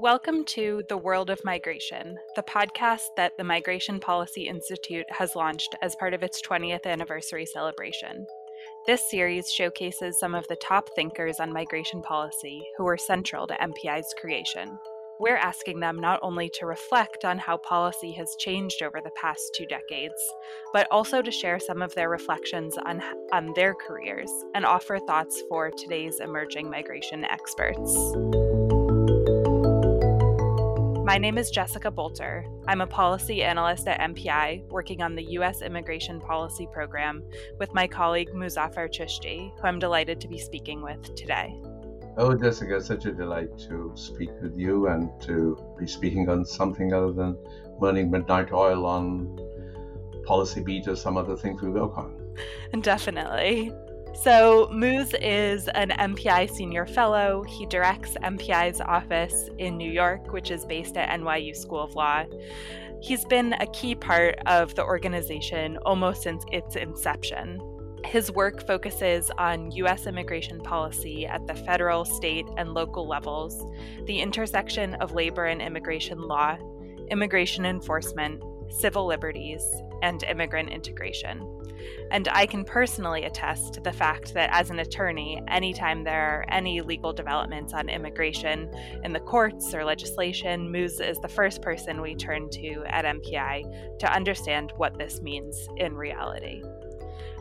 Welcome to The World of Migration, the podcast that the Migration Policy Institute has launched as part of its 20th anniversary celebration. This series showcases some of the top thinkers on migration policy who were central to MPI's creation. We're asking them not only to reflect on how policy has changed over the past two decades, but also to share some of their reflections on, on their careers and offer thoughts for today's emerging migration experts. My name is Jessica Bolter. I'm a policy analyst at MPI working on the U.S. Immigration Policy Program with my colleague Muzaffar Chishti, who I'm delighted to be speaking with today. Oh, Jessica, such a delight to speak with you and to be speaking on something other than burning midnight oil on policy beat or some other things we work on. Definitely. So, Muz is an MPI senior fellow. He directs MPI's office in New York, which is based at NYU School of Law. He's been a key part of the organization almost since its inception. His work focuses on U.S. immigration policy at the federal, state, and local levels, the intersection of labor and immigration law, immigration enforcement, civil liberties, and immigrant integration. And I can personally attest to the fact that as an attorney, anytime there are any legal developments on immigration in the courts or legislation, Muz is the first person we turn to at MPI to understand what this means in reality.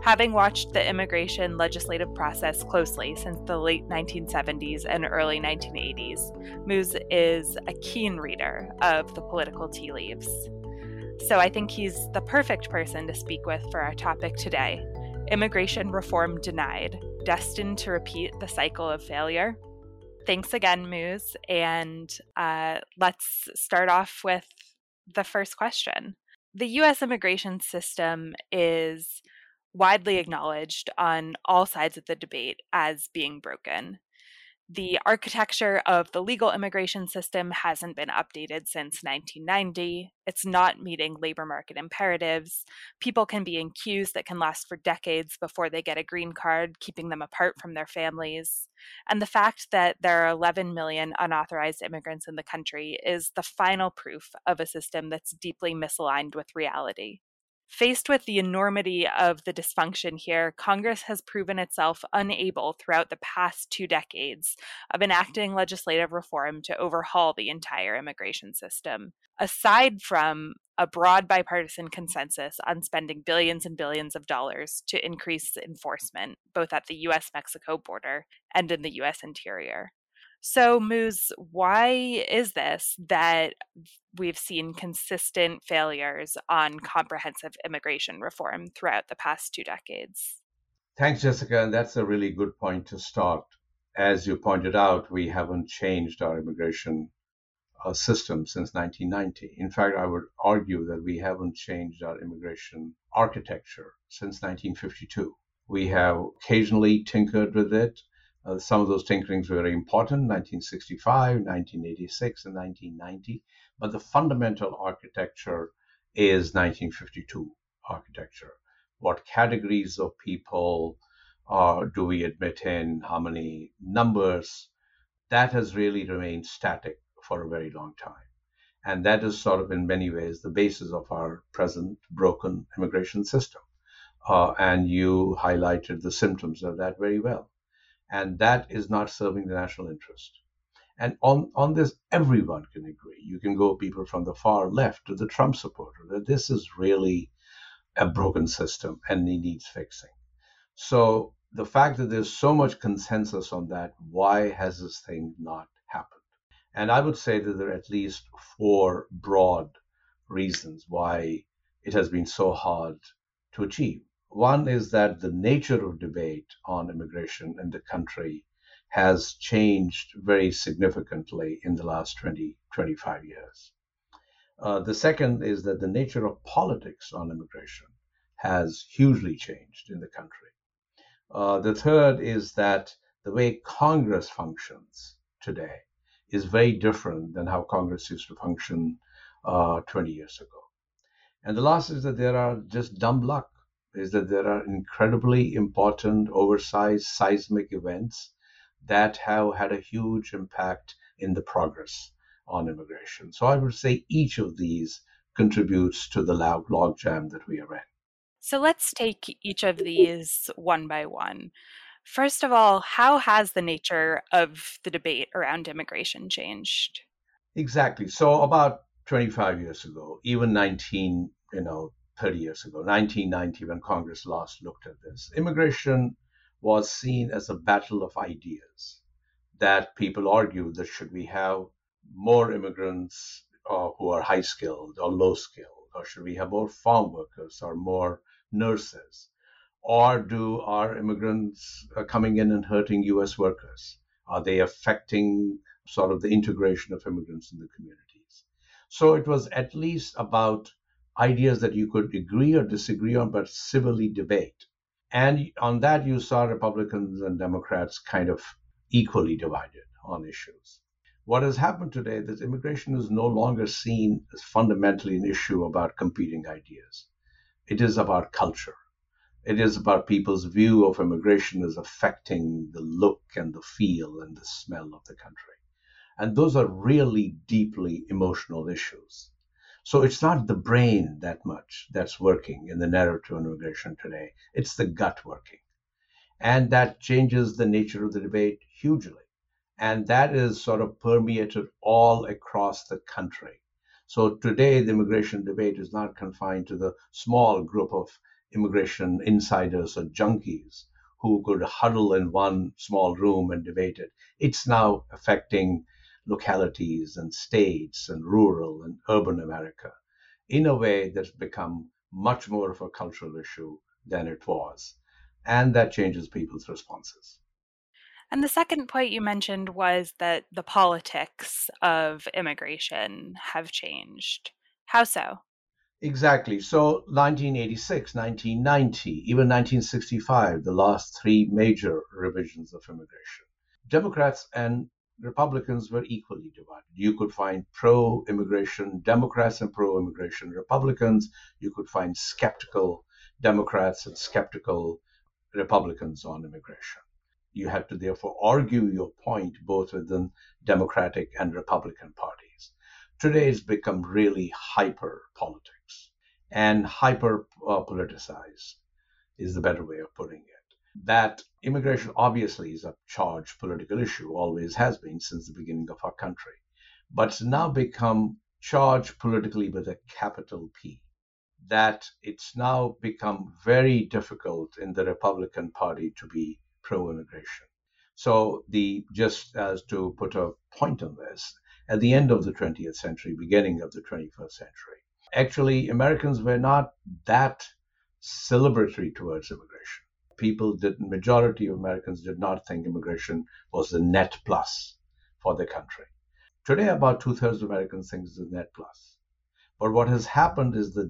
Having watched the immigration legislative process closely since the late 1970s and early 1980s, Muz is a keen reader of the political tea leaves. So I think he's the perfect person to speak with for our topic today Immigration Reform Denied, Destined to Repeat the Cycle of Failure. Thanks again, Muz. And uh, let's start off with the first question. The US immigration system is widely acknowledged on all sides of the debate as being broken the architecture of the legal immigration system hasn't been updated since 1990. It's not meeting labor market imperatives. People can be in queues that can last for decades before they get a green card, keeping them apart from their families. And the fact that there are 11 million unauthorized immigrants in the country is the final proof of a system that's deeply misaligned with reality. Faced with the enormity of the dysfunction here, Congress has proven itself unable throughout the past two decades of enacting legislative reform to overhaul the entire immigration system. Aside from a broad bipartisan consensus on spending billions and billions of dollars to increase enforcement, both at the US Mexico border and in the US interior. So, Muz, why is this that we've seen consistent failures on comprehensive immigration reform throughout the past two decades? Thanks, Jessica. And that's a really good point to start. As you pointed out, we haven't changed our immigration uh, system since 1990. In fact, I would argue that we haven't changed our immigration architecture since 1952. We have occasionally tinkered with it uh, some of those tinkerings were very important 1965, 1986, and 1990. But the fundamental architecture is 1952 architecture. What categories of people uh, do we admit in? How many numbers? That has really remained static for a very long time. And that is sort of, in many ways, the basis of our present broken immigration system. Uh, and you highlighted the symptoms of that very well and that is not serving the national interest. And on, on this, everyone can agree. You can go people from the far left to the Trump supporter that this is really a broken system and it needs fixing. So the fact that there's so much consensus on that, why has this thing not happened? And I would say that there are at least four broad reasons why it has been so hard to achieve. One is that the nature of debate on immigration in the country has changed very significantly in the last 20, 25 years. Uh, the second is that the nature of politics on immigration has hugely changed in the country. Uh, the third is that the way Congress functions today is very different than how Congress used to function uh, 20 years ago. And the last is that there are just dumb luck is that there are incredibly important, oversized seismic events that have had a huge impact in the progress on immigration. So I would say each of these contributes to the log, logjam that we are in. So let's take each of these one by one. First of all, how has the nature of the debate around immigration changed? Exactly. So about 25 years ago, even 19, you know, 30 years ago, 1990, when Congress last looked at this, immigration was seen as a battle of ideas. That people argued that should we have more immigrants uh, who are high skilled or low skilled, or should we have more farm workers or more nurses? Or do our immigrants uh, coming in and hurting US workers? Are they affecting sort of the integration of immigrants in the communities? So it was at least about ideas that you could agree or disagree on, but civilly debate. And on that, you saw Republicans and Democrats kind of equally divided on issues. What has happened today is immigration is no longer seen as fundamentally an issue about competing ideas. It is about culture. It is about people's view of immigration as affecting the look and the feel and the smell of the country. And those are really deeply emotional issues. So it's not the brain that much that's working in the narrative on immigration today, it's the gut working. And that changes the nature of the debate hugely. And that is sort of permeated all across the country. So today, the immigration debate is not confined to the small group of immigration insiders or junkies who could huddle in one small room and debate it. It's now affecting localities and states and rural and urban America in a way that's become much more of a cultural issue than it was. And that changes people's responses. And the second point you mentioned was that the politics of immigration have changed. How so? Exactly. So 1986, 1990, even 1965, the last three major revisions of immigration. Democrats and Republicans were equally divided. You could find pro immigration Democrats and pro immigration Republicans. You could find skeptical Democrats and skeptical Republicans on immigration. You had to therefore argue your point both within Democratic and Republican parties. Today it's become really hyper politics and hyper politicized, is the better way of putting it that immigration obviously is a charged political issue, always has been since the beginning of our country, but it's now become charged politically with a capital P. That it's now become very difficult in the Republican Party to be pro immigration. So, the just as to put a point on this, at the end of the 20th century, beginning of the 21st century, actually Americans were not that celebratory towards immigration people did majority of Americans did not think immigration was the net plus for the country. Today, about two thirds of Americans think it's a net plus. But what has happened is the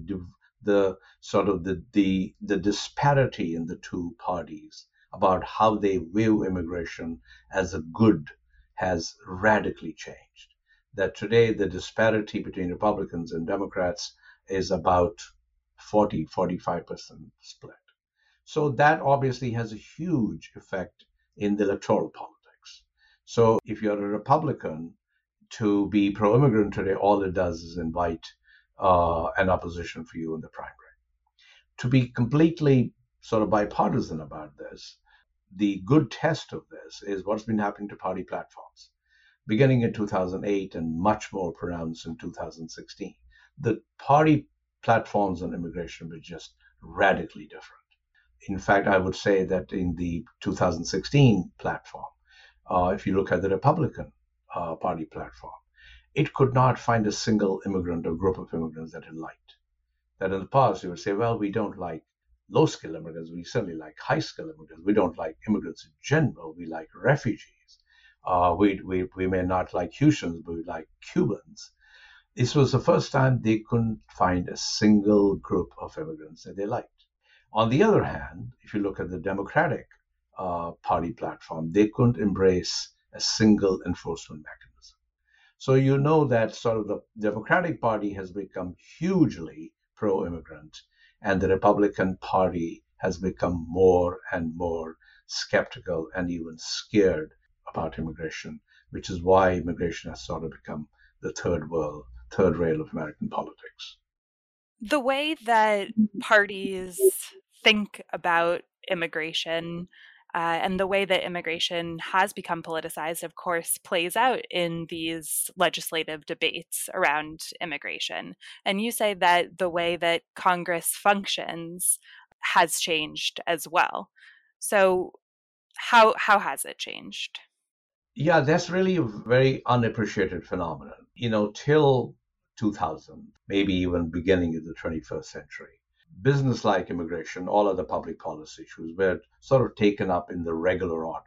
the sort of the, the the disparity in the two parties about how they view immigration as a good has radically changed. That today the disparity between Republicans and Democrats is about 40, 45% split. So that obviously has a huge effect in the electoral politics. So if you're a Republican, to be pro immigrant today, all it does is invite uh, an opposition for you in the primary. To be completely sort of bipartisan about this, the good test of this is what's been happening to party platforms. Beginning in 2008 and much more pronounced in 2016, the party platforms on immigration were just radically different. In fact, I would say that in the 2016 platform, uh, if you look at the Republican uh, Party platform, it could not find a single immigrant or group of immigrants that it liked. That in the past, you would say, well, we don't like low skilled immigrants, we certainly like high skilled immigrants. We don't like immigrants in general, we like refugees. Uh, we, we, we may not like Haitians, but we like Cubans. This was the first time they couldn't find a single group of immigrants that they liked. On the other hand, if you look at the Democratic uh, Party platform, they couldn't embrace a single enforcement mechanism. So you know that sort of the Democratic Party has become hugely pro immigrant, and the Republican Party has become more and more skeptical and even scared about immigration, which is why immigration has sort of become the third world, third rail of American politics. The way that parties think about immigration uh, and the way that immigration has become politicized, of course, plays out in these legislative debates around immigration. And you say that the way that Congress functions has changed as well. So, how how has it changed? Yeah, that's really a very unappreciated phenomenon. You know, till 2000, maybe even beginning of the 21st century, business like immigration, all other public policy issues were sort of taken up in the regular order.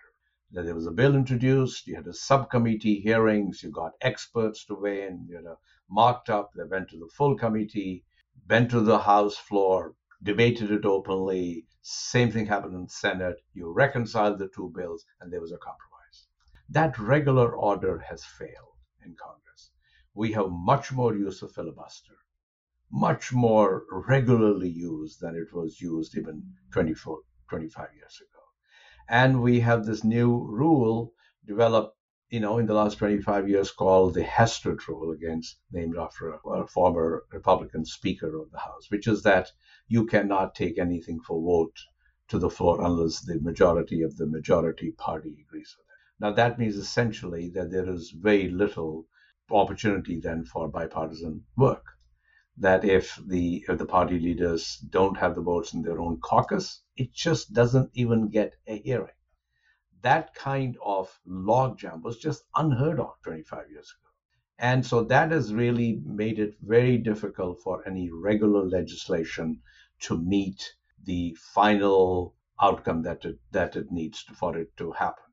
That there was a bill introduced, you had a subcommittee hearings, you got experts to weigh in, you know, marked up, they went to the full committee, went to the House floor, debated it openly. Same thing happened in Senate. You reconciled the two bills, and there was a compromise. That regular order has failed in Congress. We have much more use of filibuster, much more regularly used than it was used even 24, 25 years ago. And we have this new rule developed, you know, in the last 25 years called the Hastert rule against, named after a, a former Republican Speaker of the House, which is that you cannot take anything for vote to the floor unless the majority of the majority party agrees with it. Now, that means essentially that there is very little opportunity then for bipartisan work. That if the if the party leaders don't have the votes in their own caucus, it just doesn't even get a hearing. That kind of logjam was just unheard of 25 years ago. And so that has really made it very difficult for any regular legislation to meet the final outcome that it, that it needs to, for it to happen.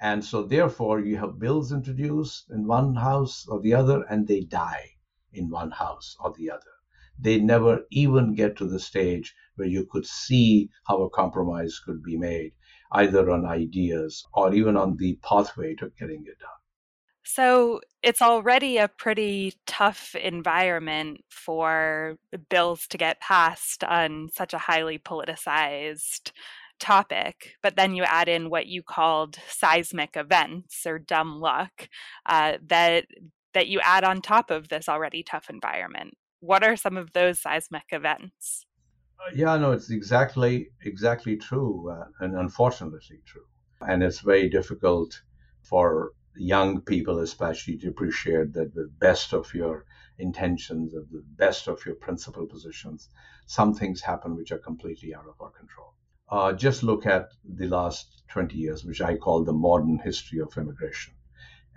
And so, therefore, you have bills introduced in one house or the other, and they die in one house or the other. They never even get to the stage where you could see how a compromise could be made, either on ideas or even on the pathway to getting it done. So it's already a pretty tough environment for bills to get passed on such a highly politicized topic, but then you add in what you called seismic events or dumb luck uh, that that you add on top of this already tough environment. What are some of those seismic events? Uh, yeah, no, it's exactly exactly true, uh, and unfortunately true. And it's very difficult for young people, especially, to appreciate that the best of your intentions, of the best of your principal positions, some things happen which are completely out of our control uh, just look at the last 20 years, which I call the modern history of immigration.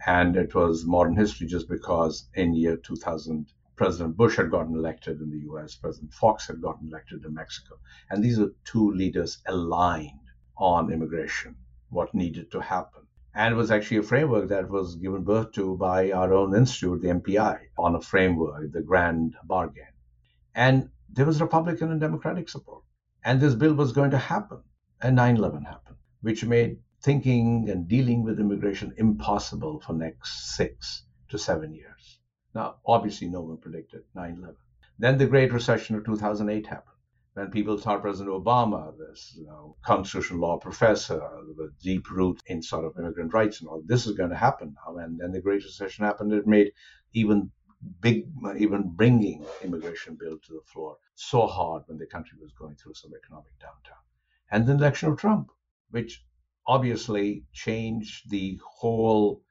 And it was modern history just because in year 2000, President Bush had gotten elected in the US, President Fox had gotten elected in Mexico. And these are two leaders aligned on immigration, what needed to happen. And it was actually a framework that was given birth to by our own institute, the MPI, on a framework, the grand bargain. And there was Republican and Democratic support. And this bill was going to happen. And 9 11 happened, which made thinking and dealing with immigration impossible for next six to seven years. Now, obviously, no one predicted 9 11. Then the Great Recession of 2008 happened, when people thought President Obama, this you know, constitutional law professor with deep roots in sort of immigrant rights and all, this is going to happen now. And then the Great Recession happened. It made even big, uh, even bringing immigration bill to the floor so hard when the country was going through some economic downturn. And the election of Trump, which obviously changed the whole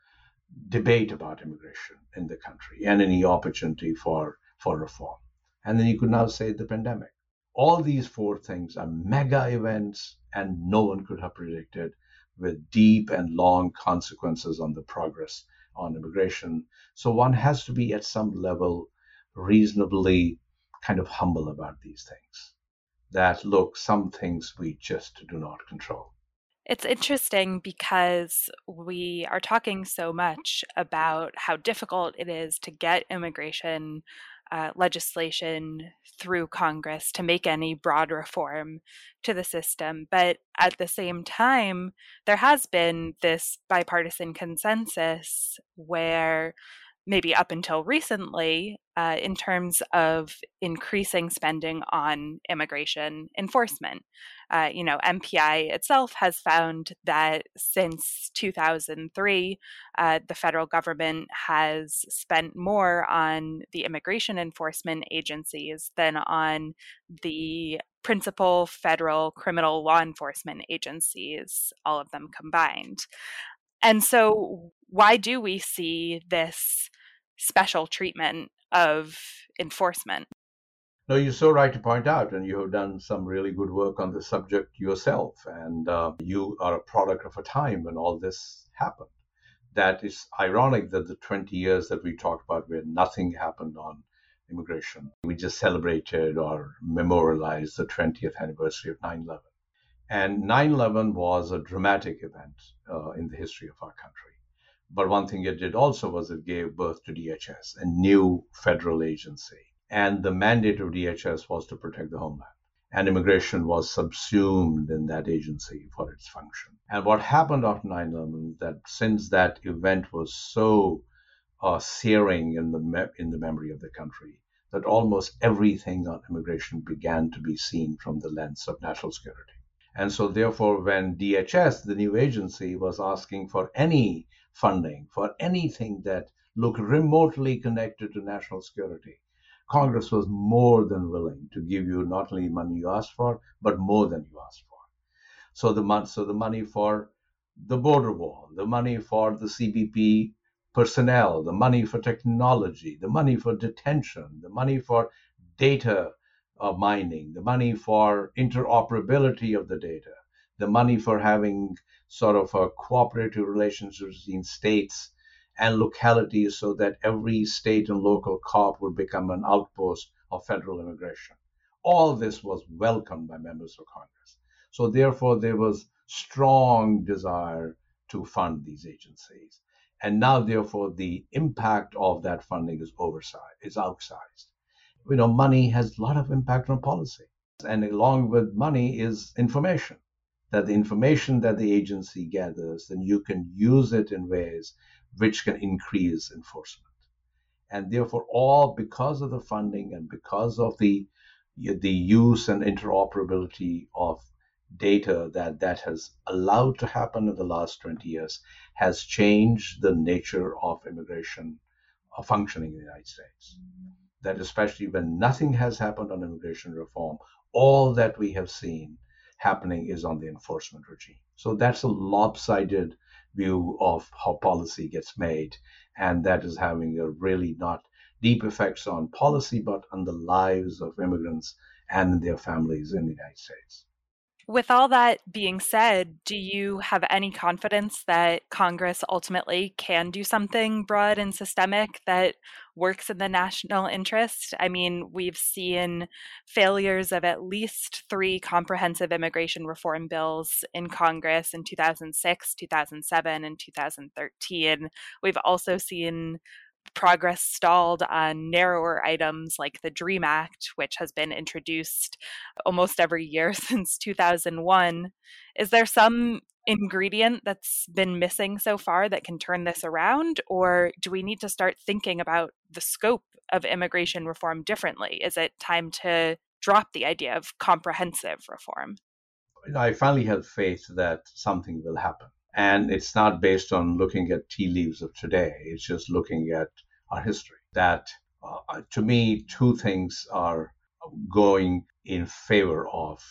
debate about immigration in the country and any opportunity for, for reform. And then you could now say the pandemic. All these four things are mega events, and no one could have predicted with deep and long consequences on the progress on immigration. So one has to be at some level reasonably kind of humble about these things. That look, some things we just do not control. It's interesting because we are talking so much about how difficult it is to get immigration uh, legislation through Congress to make any broad reform to the system. But at the same time, there has been this bipartisan consensus where maybe up until recently, uh, in terms of increasing spending on immigration enforcement. Uh, you know, MPI itself has found that since 2003, uh, the federal government has spent more on the immigration enforcement agencies than on the principal federal criminal law enforcement agencies, all of them combined. And so, why do we see this special treatment of enforcement? No, you're so right to point out, and you have done some really good work on the subject yourself. And uh, you are a product of a time when all this happened. That is ironic that the 20 years that we talked about, where nothing happened on immigration, we just celebrated or memorialized the 20th anniversary of 9 11. And 9 11 was a dramatic event uh, in the history of our country. But one thing it did also was it gave birth to DHS, a new federal agency. And the mandate of DHS was to protect the homeland. And immigration was subsumed in that agency for its function. And what happened after 9 11 that since that event was so uh, searing in the, me- in the memory of the country, that almost everything on immigration began to be seen from the lens of national security. And so, therefore, when DHS, the new agency, was asking for any funding for anything that looked remotely connected to national security. Congress was more than willing to give you not only money you asked for, but more than you asked for. So the, so the money for the border wall, the money for the CBP personnel, the money for technology, the money for detention, the money for data uh, mining, the money for interoperability of the data, the money for having sort of a cooperative relationship between states and localities so that every state and local cop would become an outpost of federal immigration. All this was welcomed by members of Congress. So therefore, there was strong desire to fund these agencies. And now, therefore, the impact of that funding is oversized, is outsized. You know, money has a lot of impact on policy. And along with money is information that the information that the agency gathers, then you can use it in ways which can increase enforcement. And therefore, all because of the funding and because of the the use and interoperability of data that that has allowed to happen in the last 20 years has changed the nature of immigration uh, functioning in the United States. That especially when nothing has happened on immigration reform, all that we have seen happening is on the enforcement regime. So that's a lopsided view of how policy gets made, and that is having a really not deep effects on policy, but on the lives of immigrants and their families in the United States. With all that being said, do you have any confidence that Congress ultimately can do something broad and systemic that works in the national interest? I mean, we've seen failures of at least three comprehensive immigration reform bills in Congress in 2006, 2007, and 2013. We've also seen progress stalled on narrower items like the DREAM Act, which has been introduced almost every year since 2001. Is there some ingredient that's been missing so far that can turn this around? Or do we need to start thinking about the scope of immigration reform differently? Is it time to drop the idea of comprehensive reform? I finally have faith that something will happen. And it's not based on looking at tea leaves of today, it's just looking at our history. That, uh, to me, two things are going in favor of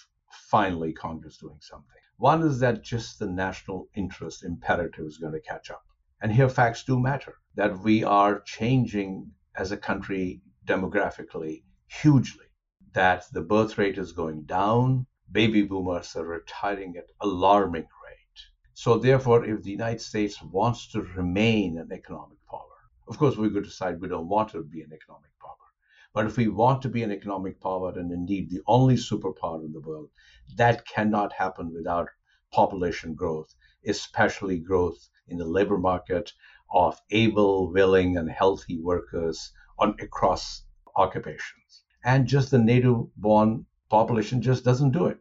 finally Congress doing something. One is that just the national interest imperative is going to catch up. And here facts do matter that we are changing as a country demographically hugely, that the birth rate is going down, baby boomers are retiring at alarming so therefore, if the United States wants to remain an economic power, of course we could decide we don't want to be an economic power. But if we want to be an economic power and indeed the only superpower in the world, that cannot happen without population growth, especially growth in the labor market of able, willing, and healthy workers on across occupations. And just the native born population just doesn't do it.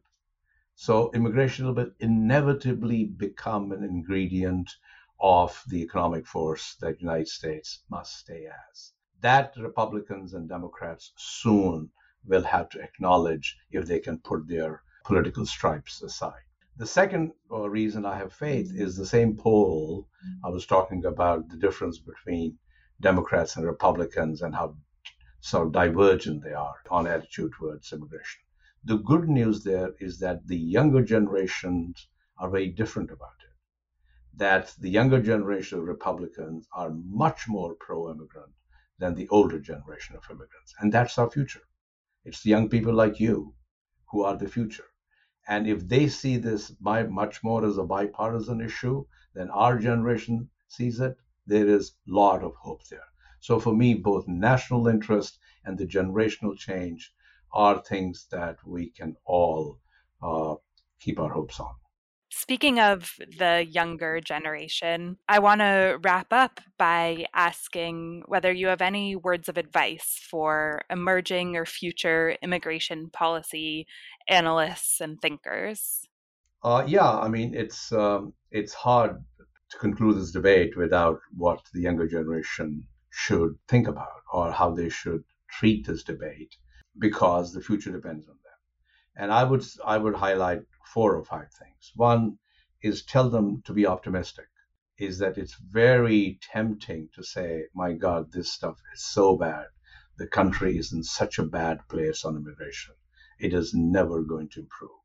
So immigration will inevitably become an ingredient of the economic force that the United States must stay as. That Republicans and Democrats soon will have to acknowledge if they can put their political stripes aside. The second uh, reason I have faith is the same poll I was talking about the difference between Democrats and Republicans and how of divergent they are on attitude towards immigration. The good news there is that the younger generations are very different about it that the younger generation of Republicans are much more pro immigrant than the older generation of immigrants. And that's our future. It's the young people like you who are the future. And if they see this by much more as a bipartisan issue than our generation sees it, there is a lot of hope there. So for me, both national interest and the generational change are things that we can all uh, keep our hopes on. Speaking of the younger generation, I want to wrap up by asking whether you have any words of advice for emerging or future immigration policy analysts and thinkers. Uh, yeah, I mean it's um, it's hard to conclude this debate without what the younger generation should think about or how they should treat this debate because the future depends on them. And I would I would highlight four or five things. One is tell them to be optimistic. Is that it's very tempting to say, my God, this stuff is so bad. The country is in such a bad place on immigration. It is never going to improve.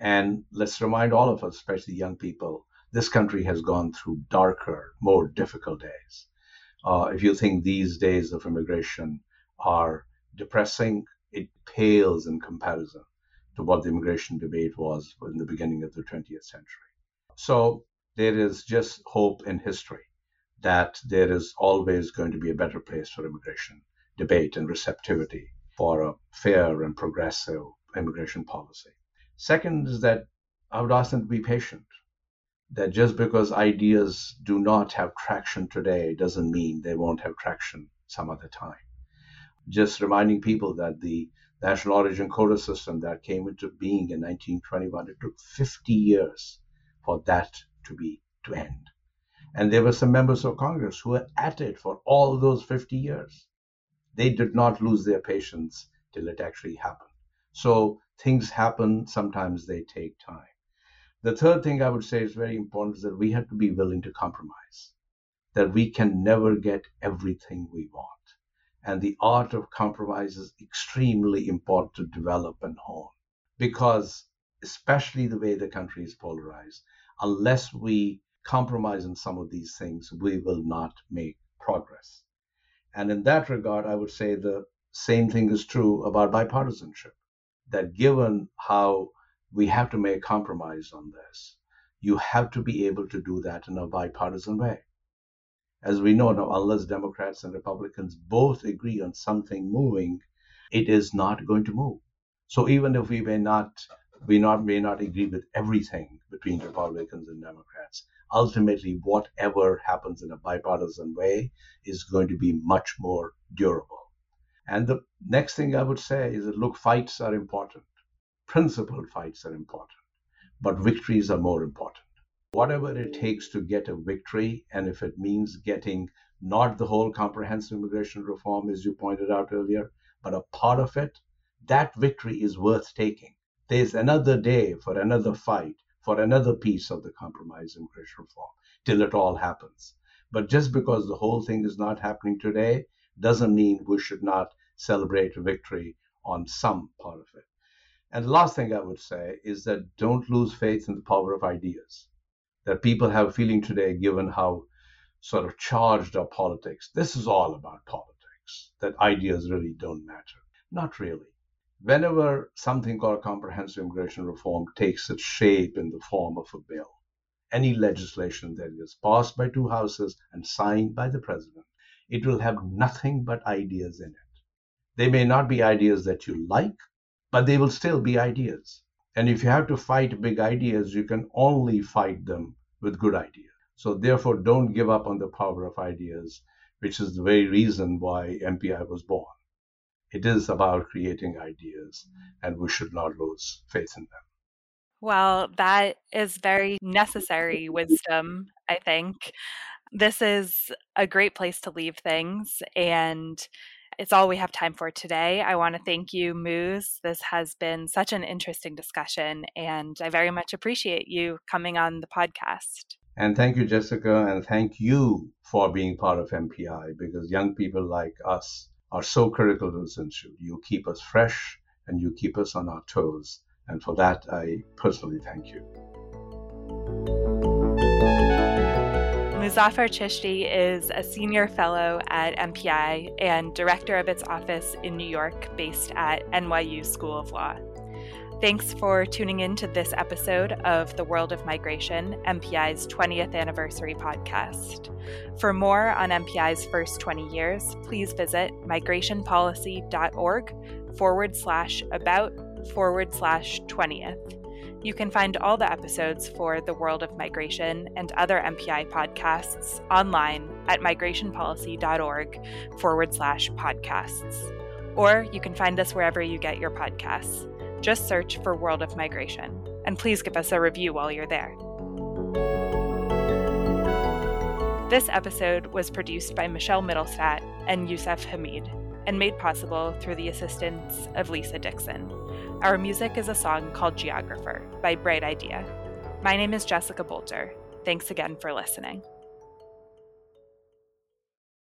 And let's remind all of us, especially young people, this country has gone through darker, more difficult days. Uh, if you think these days of immigration are depressing, it pales in comparison to what the immigration debate was in the beginning of the 20th century. So there is just hope in history that there is always going to be a better place for immigration debate and receptivity for a fair and progressive immigration policy. Second is that I would ask them to be patient. That just because ideas do not have traction today doesn't mean they won't have traction some other time. Just reminding people that the national origin quota system that came into being in 1921. It took 50 years for that to be to end. And there were some members of Congress who were at it for all those 50 years. They did not lose their patience till it actually happened. So things happen, sometimes they take time. The third thing I would say is very important is that we have to be willing to compromise, that we can never get everything we want and the art of compromise is extremely important to develop and hone. Because especially the way the country is polarized unless we compromise on some of these things we will not make progress. And in that regard i would say the same thing is true about bipartisanship that given how we have to make compromise on this you have to be able to do that in a bipartisan way as we know now, unless Democrats and Republicans both agree on something moving, it is not going to move. So even if we may not we not may not agree with everything between Republicans and Democrats, ultimately whatever happens in a bipartisan way is going to be much more durable. And the next thing I would say is that look, fights are important. Principled fights are important, but victories are more important whatever it takes to get a victory, and if it means getting not the whole comprehensive immigration reform, as you pointed out earlier, but a part of it, that victory is worth taking. There's another day for another fight, for another piece of the compromise immigration reform, till it all happens. But just because the whole thing is not happening today doesn't mean we should not celebrate a victory on some part of it. And the last thing I would say is that don't lose faith in the power of ideas that people have a feeling today, given how sort of charged our politics. This is all about politics, that ideas really don't matter. Not really. Whenever something called comprehensive immigration reform takes its shape in the form of a bill, any legislation that is passed by two houses and signed by the president, it will have nothing but ideas in it. They may not be ideas that you like, but they will still be ideas. And if you have to fight big ideas, you can only fight them with good ideas. So therefore, don't give up on the power of ideas, which is the very reason why MPI was born. It is about creating ideas, and we should not lose faith in them. Well, that is very necessary wisdom I think. This is a great place to leave things. And it's all we have time for today. I want to thank you, Muz. This has been such an interesting discussion, and I very much appreciate you coming on the podcast. And thank you, Jessica, and thank you for being part of MPI because young people like us are so critical to this institute. You keep us fresh and you keep us on our toes. And for that, I personally thank you. Muzaffar Chishti is a senior fellow at MPI and director of its office in New York, based at NYU School of Law. Thanks for tuning in to this episode of The World of Migration, MPI's 20th anniversary podcast. For more on MPI's first 20 years, please visit migrationpolicy.org forward slash about forward slash 20th. You can find all the episodes for The World of Migration and other MPI podcasts online at migrationpolicy.org forward slash podcasts. Or you can find us wherever you get your podcasts. Just search for World of Migration. And please give us a review while you're there. This episode was produced by Michelle Mittelstadt and Youssef Hamid and made possible through the assistance of Lisa Dixon. Our music is a song called Geographer by Bright Idea. My name is Jessica Bolter. Thanks again for listening.